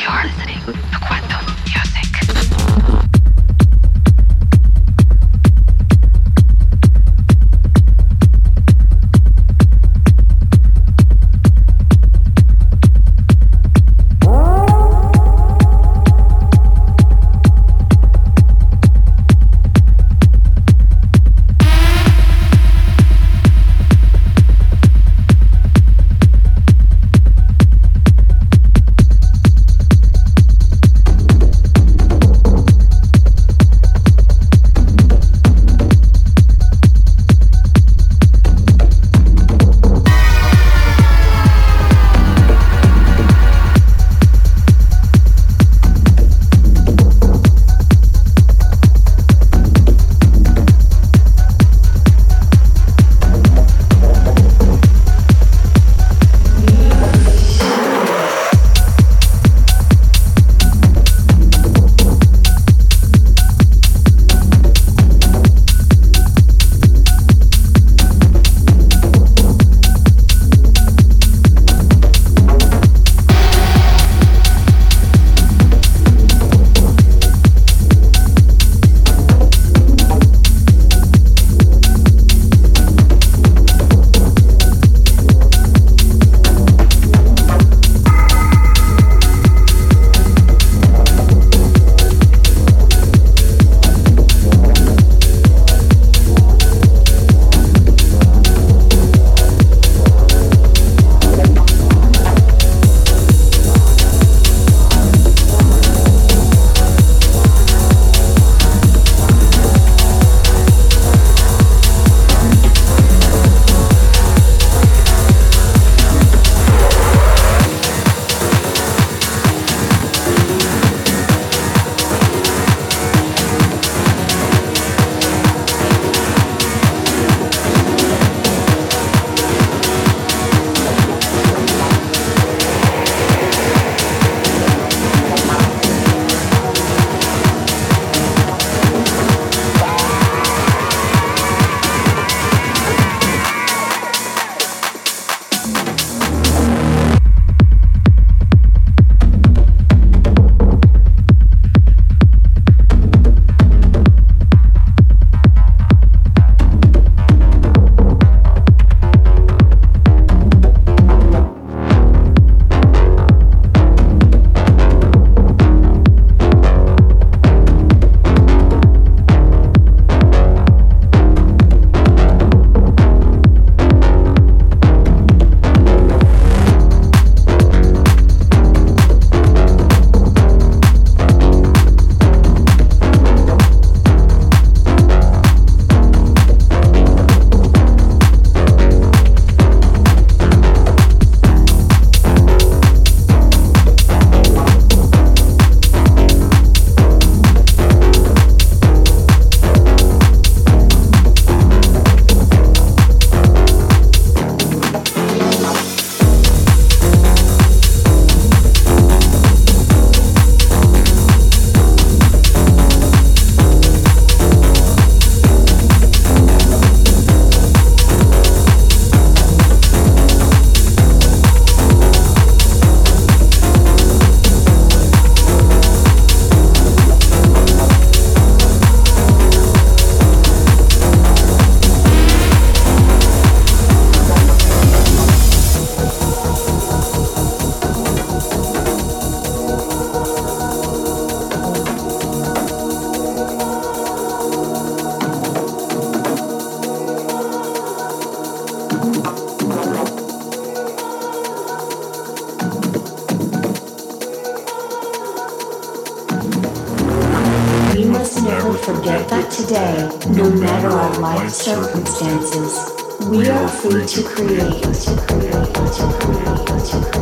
You're listening to Quantum. circumstances, we are free to create. To create, to create, to create.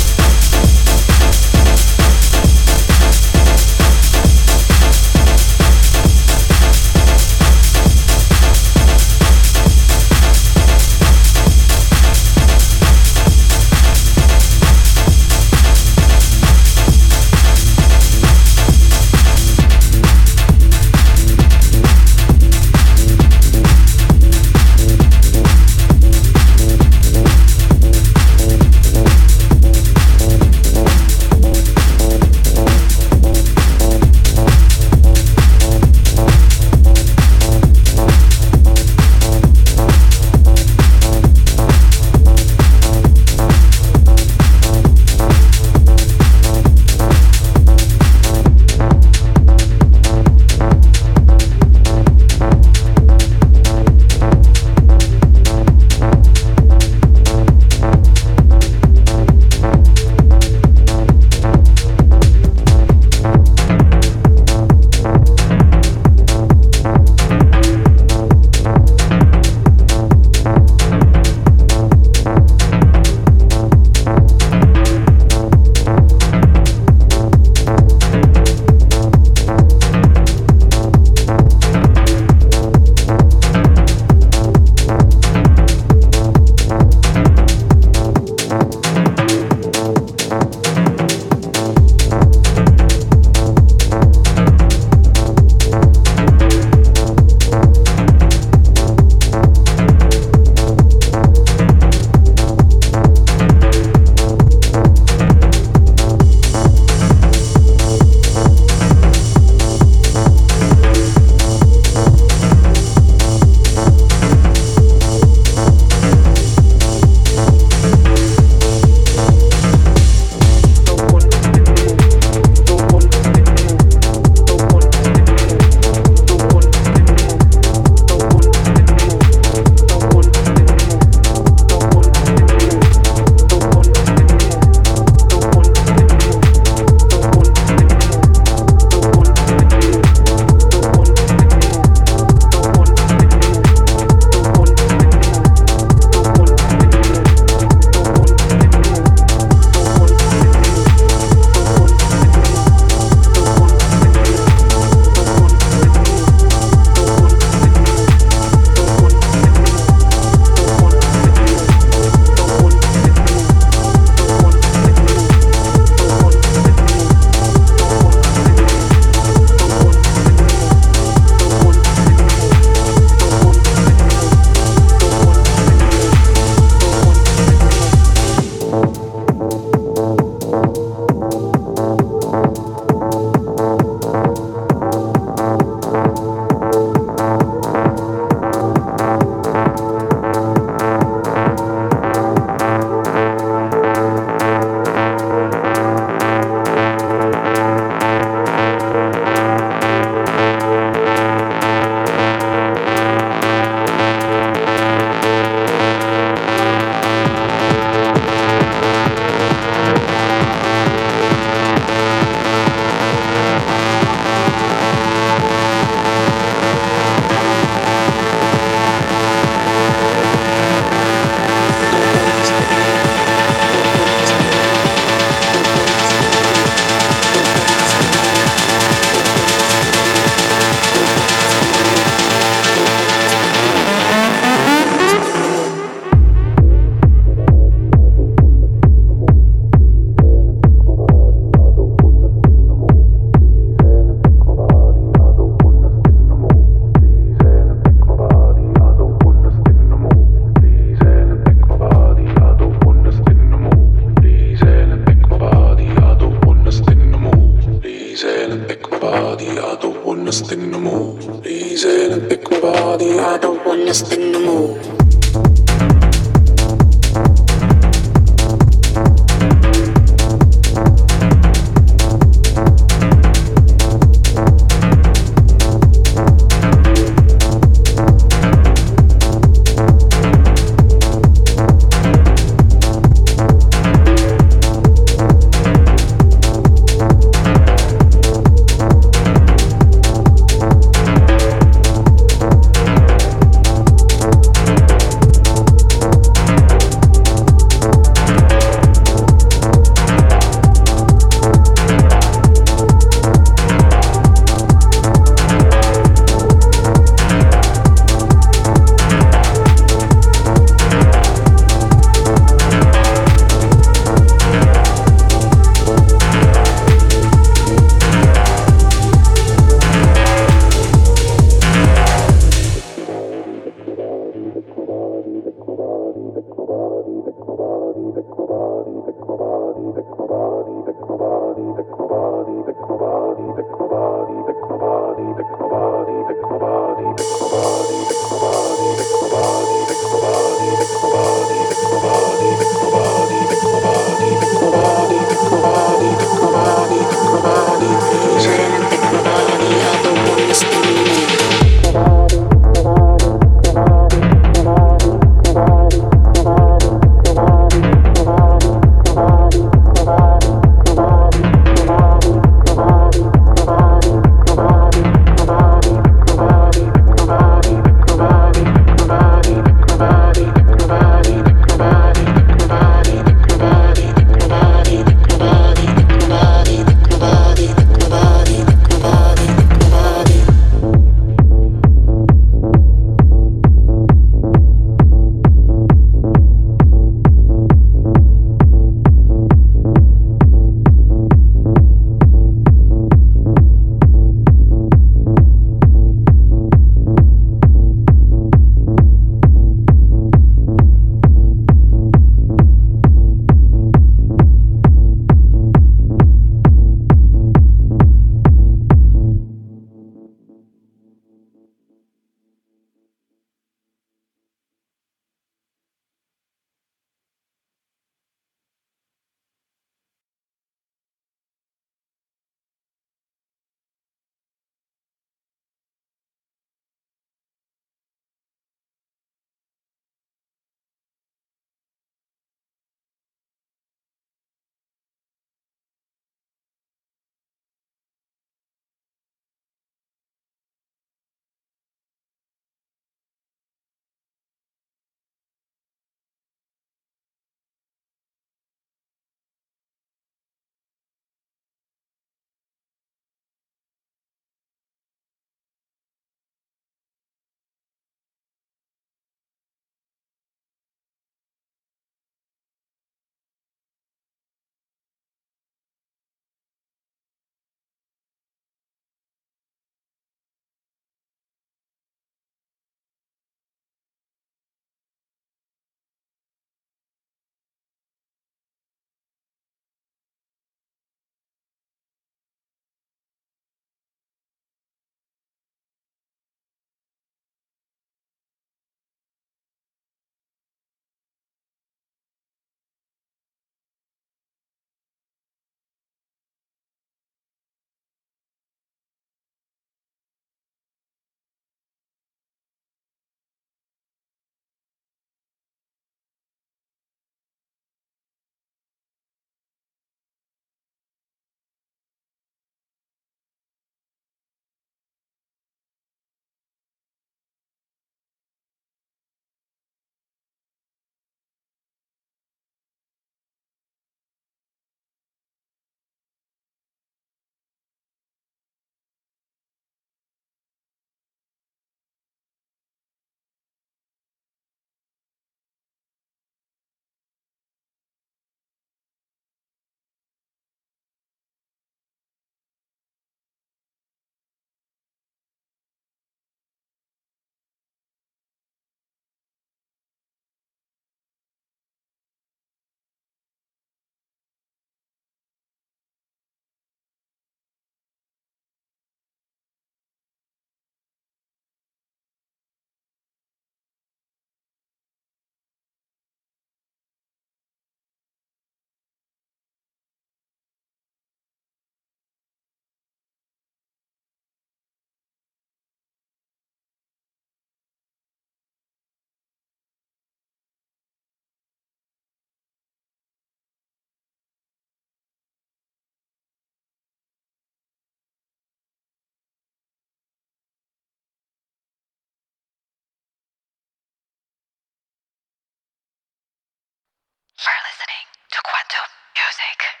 music.